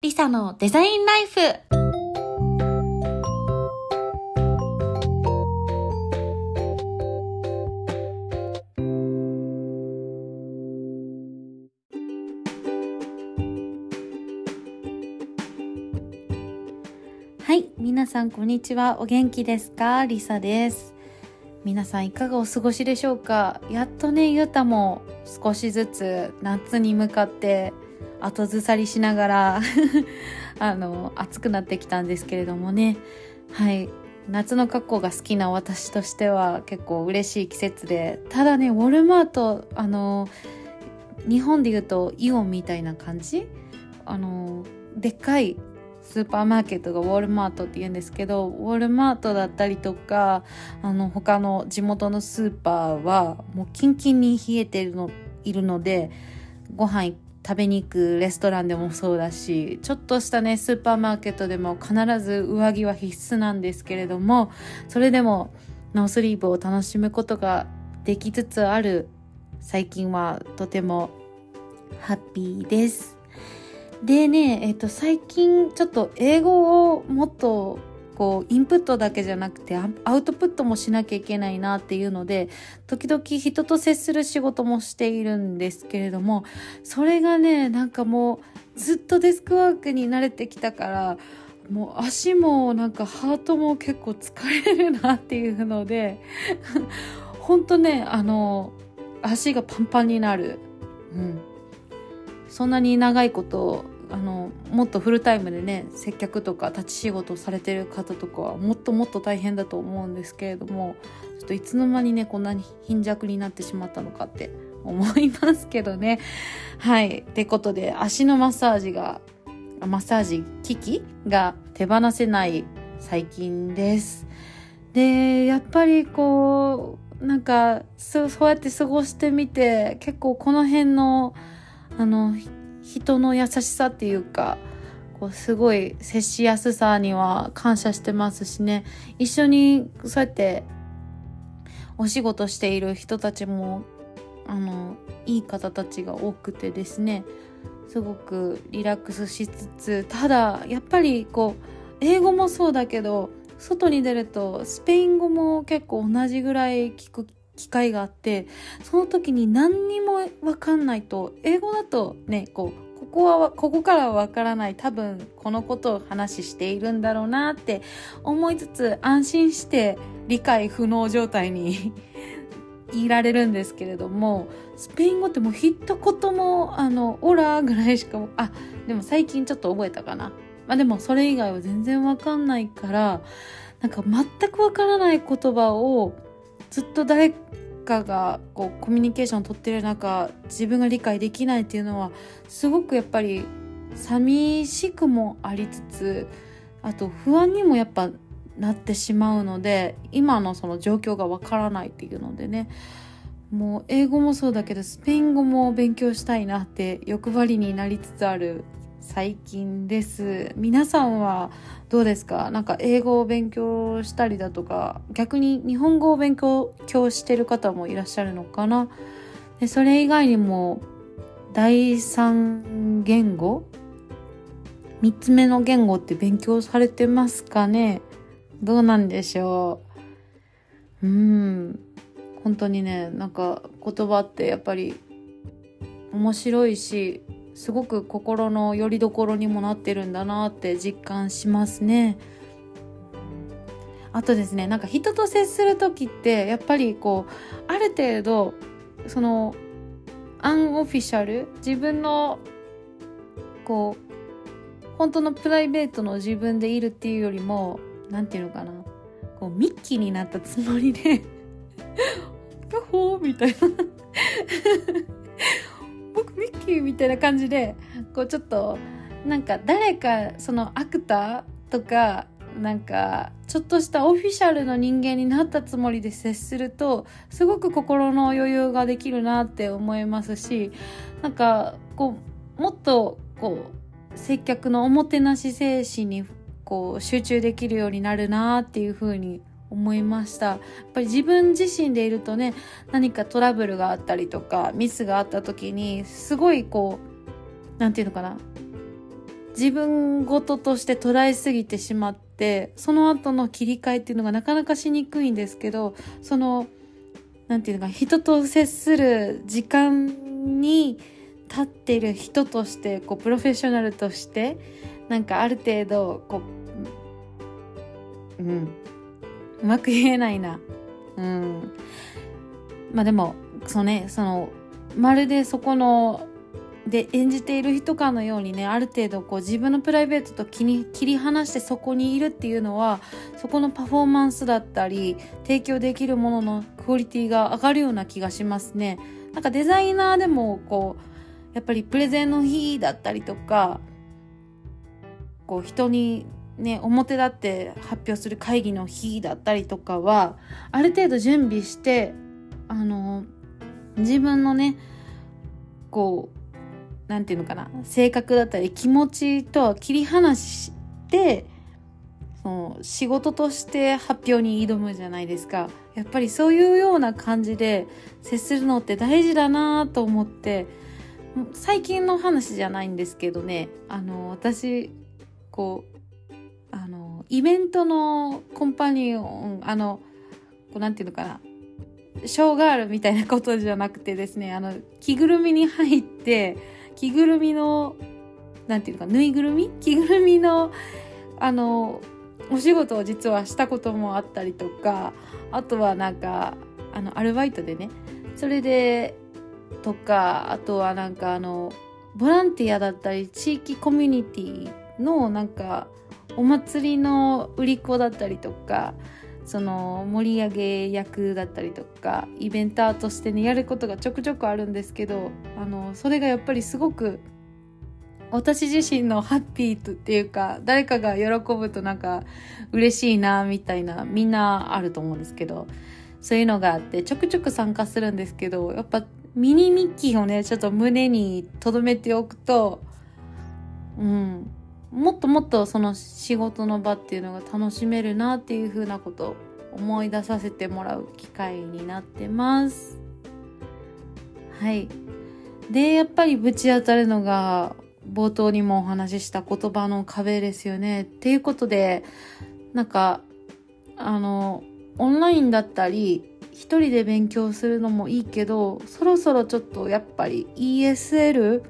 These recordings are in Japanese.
リサのデザインライフ。はい、皆さんこんにちは。お元気ですか？リサです。皆さんいかがお過ごしでしょうか？やっとね、ゆうたも少しずつ夏に向かって後ずさりしながら あの暑くなってきたんですけれどもね。はい。夏の格好が好きな私としては結構嬉しい季節で。ただねウォルマートあの日本で言うとイオンみたいな感じ？あのでっかいスーパーマーケットがウォルマートって言うんですけどウォルマートだったりとかあの他の地元のスーパーはもうキンキンに冷えてるのいるのでご飯食べに行くレストランでもそうだしちょっとしたねスーパーマーケットでも必ず上着は必須なんですけれどもそれでもノースリーブを楽しむことができつつある最近はとてもハッピーです。でね、えっ、と、最近ちょっと英語をもっとこうインプットだけじゃなくてアウトプットもしなきゃいけないなっていうので時々人と接する仕事もしているんですけれどもそれがねなんかもうずっとデスクワークに慣れてきたからもう足もなんかハートも結構疲れるなっていうのでほんとねあの足がパンパンになる。うん、そんなに長いことあのもっとフルタイムでね接客とか立ち仕事されてる方とかはもっともっと大変だと思うんですけれどもちょっといつの間にねこんなに貧弱になってしまったのかって思いますけどね。はい。ってことで足のマッサージがマッサージ機器が手放せない最近です。でやっぱりこうなんかそうやって過ごしてみて結構この辺のあの人の優しさっていうかこうすごい接しやすさには感謝してますしね。一緒にそうやってお仕事している人たちもあのいい方たちが多くてですね。すごくリラックスしつつただやっぱりこう英語もそうだけど外に出るとスペイン語も結構同じぐらい聞く機会があってその時に何にも分かんないと英語だとねこうここはここからは分からない多分このことを話しているんだろうなって思いつつ安心して理解不能状態に いられるんですけれどもスペイン語ってもう一言もあのオラぐらいしかあでも最近ちょっと覚えたかな。まあでもそれ以外は全然わかんないからなんか全くわからない言葉をずっと誰かがこうコミュニケーションを取ってる中自分が理解できないっていうのはすごくやっぱり寂しくもありつつあと不安にもやっぱなってしまうので今のその状況がわからないっていうのでね。もう英語もそうだけどスペイン語も勉強したいなって欲張りになりつつある最近です。皆さんはどうですか？なんか英語を勉強したりだとか逆に日本語を勉強してる方もいらっしゃるのかな？でそれ以外にも第三言語？三つ目の言語って勉強されてますかね？どうなんでしょう？うん。本当にねなんか言葉ってやっぱり面白いしすごく心の拠り所にもなってるんだなって実感しますね。あとですねなんか人と接する時ってやっぱりこうある程度そのアンオフィシャル自分のこう本当のプライベートの自分でいるっていうよりも何て言うのかなこうミッキーになったつもりで「ヤッホー!」みたいな僕ミッキーみたいな感じでこうちょっとなんか誰かそのアクターとかなんかちょっとしたオフィシャルの人間になったつもりで接するとすごく心の余裕ができるなって思いますしなんかこうもっとこう接客のおもてなし精神にこう集中できるようになるなっていうふうに思いました。やっぱり自分自身でいるとね何かトラブルがあったりとかミスがあった時にすごいこう何て言うのかな。自分ごとして捉えすぎてしまってその後の切り替えっていうのがなかなかしにくいんですけどそのなんていうのか人と接する時間に立ってる人としてこうプロフェッショナルとしてなんかある程度こううんうまく言えないなうんまあでもそのねそのまるでそこので演じている人かのようにねある程度こう自分のプライベートと切り切り離してそこにいるっていうのはそこのパフォーマンスだったり提供できるもののクオリティが上がるような気がしますね。なんかデザイナーでもこうやっぱりプレゼンの日だったりとかこう人にね表立って発表する会議の日だったりとかはある程度準備してあの自分のねこう何て言うのかな性格だったり気持ちとは切り離してその仕事として発表に挑むじゃないですか。やっぱりそういうような感じで接するのって大事だなと思って最近の話じゃないんですけどねあの私こうイベントのコンパニオンあのこうなんていうのかな。ショーガールみたいなことじゃなくてですねあの着ぐるみに入って着ぐるみのなんていうかぬいぐるみ？着ぐるみのあのお仕事を実はしたこともあったりとかあとはなんかあのアルバイトでねそれでとかあとはなんかあのボランティアだったり地域コミュニティのなんかお祭りの売り子だったりとかその盛り上げ役だったりとかイベンターとしてねやることがちょくちょくあるんですけどあのそれがやっぱりすごく私自身のハッピーっていうか誰かが喜ぶとなんか嬉しいなみたいなみんなあると思うんですけどそういうのがあってちょくちょく参加するんですけどやっぱミニミッキーをねちょっと胸に留めておくとうんもっともっとその仕事の場っていうのが楽しめるなっていうふうなことを思い出させてもらう機会になってます。はい。で、やっぱりぶち当たるのが冒頭にもお話しした言葉の壁ですよね。っていうことで、なんか、あの、オンラインだったり、一人で勉強するのもいいけど、そろそろちょっとやっぱり ESL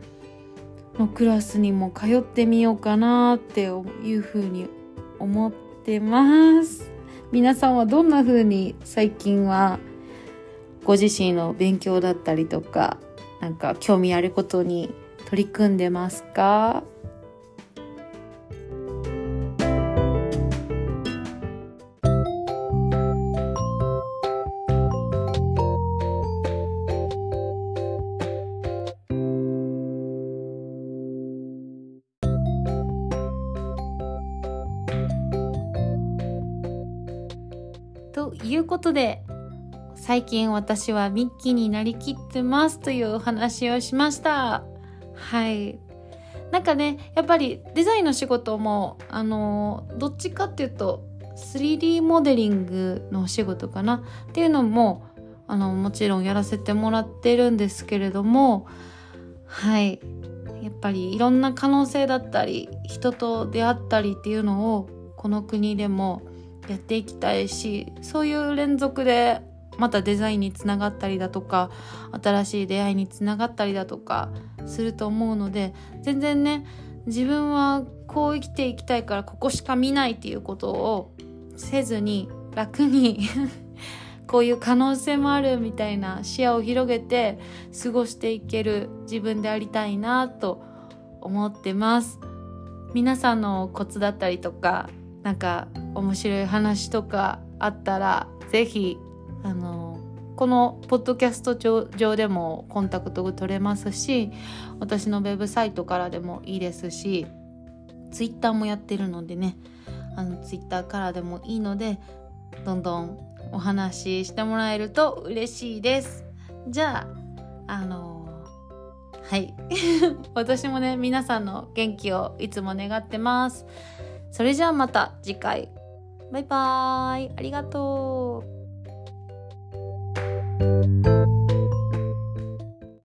のクラスにも通ってみようかなっていうふうに思ってます。皆さんはどんなふうに最近はご自身の勉強だったりとかなんか興味あることに取り組んでますか？いうことで最近私はミッキーになりきってますというお話をしました。はい。なんかねやっぱりデザインの仕事もあのどっちかっていうと 3D モデリングのお仕事かな。っていうのもあのもちろんやらせてもらってるんですけれどもはい。やっぱりいろんな可能性だったり人と出会ったりっていうのをこの国でもやっていきたいしそういう連続でまたデザインにつながったりだとか新しい出会いにつながったりだとかすると思うので全然ね自分はこう生きていきたいからここしか見ないっていうことをせずに楽に こういう可能性もあるみたいな視野を広げて過ごしていける自分でありたいなと思ってます。皆さんのコツだったりとかなんか面白い話とかあったら是非あのこのポッドキャスト上でもコンタクトが取れますし私のウェブサイトからでもいいですしツイッターもやってるのでねあのツイッターからでもいいのでどんどんお話ししてもらえると嬉しいです。じゃああのはい。私もね皆さんの元気をいつも願ってます。それじゃあまた次回。バイバーイ。ありがとう。